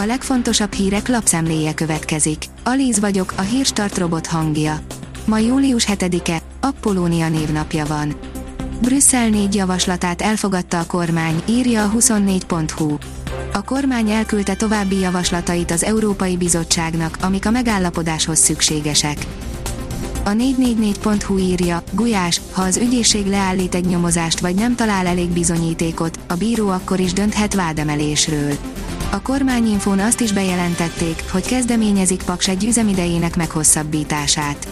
A legfontosabb hírek lapszemléje következik. Alíz vagyok, a hírstart robot hangja. Ma július 7-e, Apollónia névnapja van. Brüsszel négy javaslatát elfogadta a kormány, írja a 24.hu. A kormány elküldte további javaslatait az Európai Bizottságnak, amik a megállapodáshoz szükségesek. A 444.hu írja, Gulyás, ha az ügyészség leállít egy nyomozást vagy nem talál elég bizonyítékot, a bíró akkor is dönthet vádemelésről. A kormányinfón azt is bejelentették, hogy kezdeményezik Paks egy üzemidejének meghosszabbítását.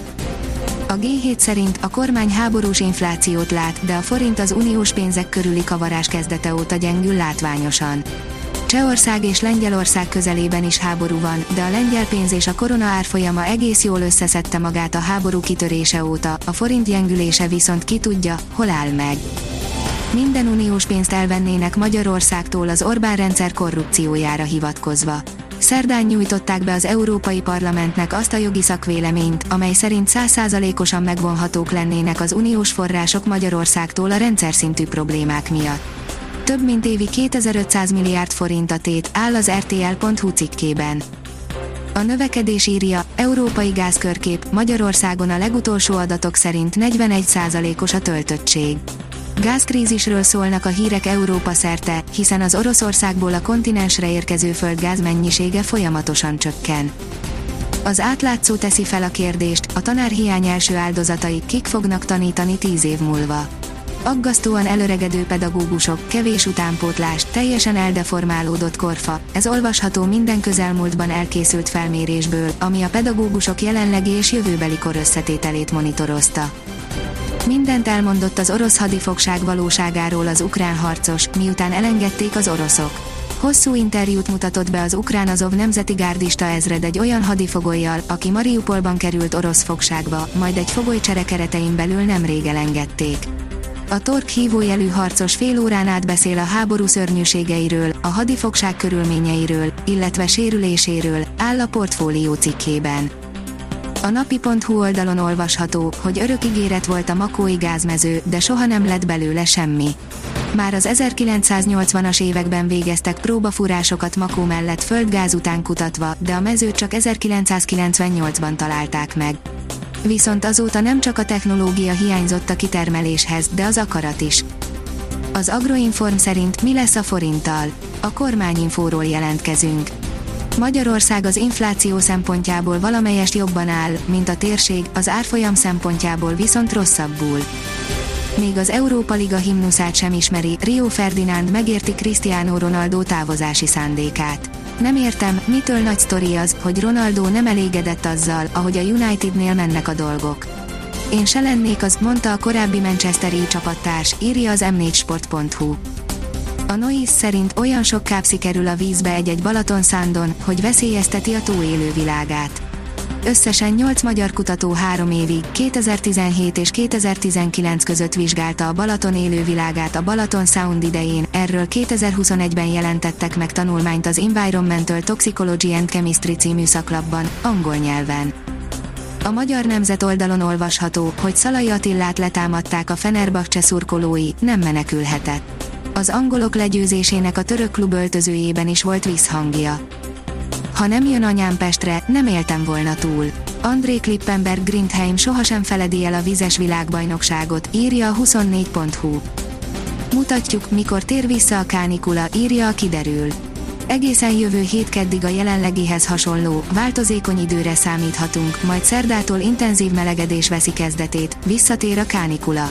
A G7 szerint a kormány háborús inflációt lát, de a forint az uniós pénzek körüli kavarás kezdete óta gyengül látványosan. Csehország és Lengyelország közelében is háború van, de a lengyel pénz és a korona árfolyama egész jól összeszedte magát a háború kitörése óta, a forint gyengülése viszont ki tudja, hol áll meg. Minden uniós pénzt elvennének Magyarországtól az Orbán rendszer korrupciójára hivatkozva. Szerdán nyújtották be az Európai Parlamentnek azt a jogi szakvéleményt, amely szerint százszázalékosan megvonhatók lennének az uniós források Magyarországtól a rendszer szintű problémák miatt. Több mint évi 2500 milliárd forint a tét, áll az RTL.hu cikkében. A növekedés írja, európai gázkörkép, Magyarországon a legutolsó adatok szerint 41%-os a töltöttség. Gázkrízisről szólnak a hírek Európa szerte, hiszen az Oroszországból a kontinensre érkező földgáz mennyisége folyamatosan csökken. Az átlátszó teszi fel a kérdést, a tanárhiány első áldozatai kik fognak tanítani tíz év múlva. Aggasztóan előregedő pedagógusok, kevés utánpótlás, teljesen eldeformálódott korfa, ez olvasható minden közelmúltban elkészült felmérésből, ami a pedagógusok jelenlegi és jövőbeli kor összetételét monitorozta. Mindent elmondott az orosz hadifogság valóságáról az ukrán harcos, miután elengedték az oroszok. Hosszú interjút mutatott be az ukrán Azov nemzeti gárdista ezred egy olyan hadifogolyjal, aki Mariupolban került orosz fogságba, majd egy fogolycsere keretein belül nemrég elengedték. A tork hívójelű harcos fél órán át beszél a háború szörnyűségeiről, a hadifogság körülményeiről, illetve sérüléséről, áll a portfólió cikkében. A napi.hu oldalon olvasható, hogy örök ígéret volt a makói gázmező, de soha nem lett belőle semmi. Már az 1980-as években végeztek próbafúrásokat Makó mellett földgáz után kutatva, de a mezőt csak 1998-ban találták meg. Viszont azóta nem csak a technológia hiányzott a kitermeléshez, de az akarat is. Az Agroinform szerint mi lesz a forinttal? A kormányinfóról jelentkezünk. Magyarország az infláció szempontjából valamelyest jobban áll, mint a térség, az árfolyam szempontjából viszont rosszabbul. Még az Európa Liga himnuszát sem ismeri, Rio Ferdinand megérti Cristiano Ronaldo távozási szándékát. Nem értem, mitől nagy sztori az, hogy Ronaldo nem elégedett azzal, ahogy a Unitednél mennek a dolgok. Én se lennék az, mondta a korábbi Manchesteri csapattárs, írja az m4sport.hu. A Noise szerint olyan sok kápszi kerül a vízbe egy-egy Balaton szándon, hogy veszélyezteti a tó világát. Összesen 8 magyar kutató három évig, 2017 és 2019 között vizsgálta a Balaton élővilágát a Balaton Sound idején, erről 2021-ben jelentettek meg tanulmányt az Environmental Toxicology and Chemistry című szaklapban, angol nyelven. A Magyar Nemzet oldalon olvasható, hogy Szalai Attillát letámadták a Fenerbahce szurkolói, nem menekülhetett az angolok legyőzésének a török klub öltözőjében is volt visszhangja. Ha nem jön anyám Pestre, nem éltem volna túl. André Klippenberg Grindheim sohasem feledi el a vizes világbajnokságot, írja a 24.hu. Mutatjuk, mikor tér vissza a kánikula, írja a kiderül. Egészen jövő hét keddig a jelenlegihez hasonló, változékony időre számíthatunk, majd szerdától intenzív melegedés veszi kezdetét, visszatér a kánikula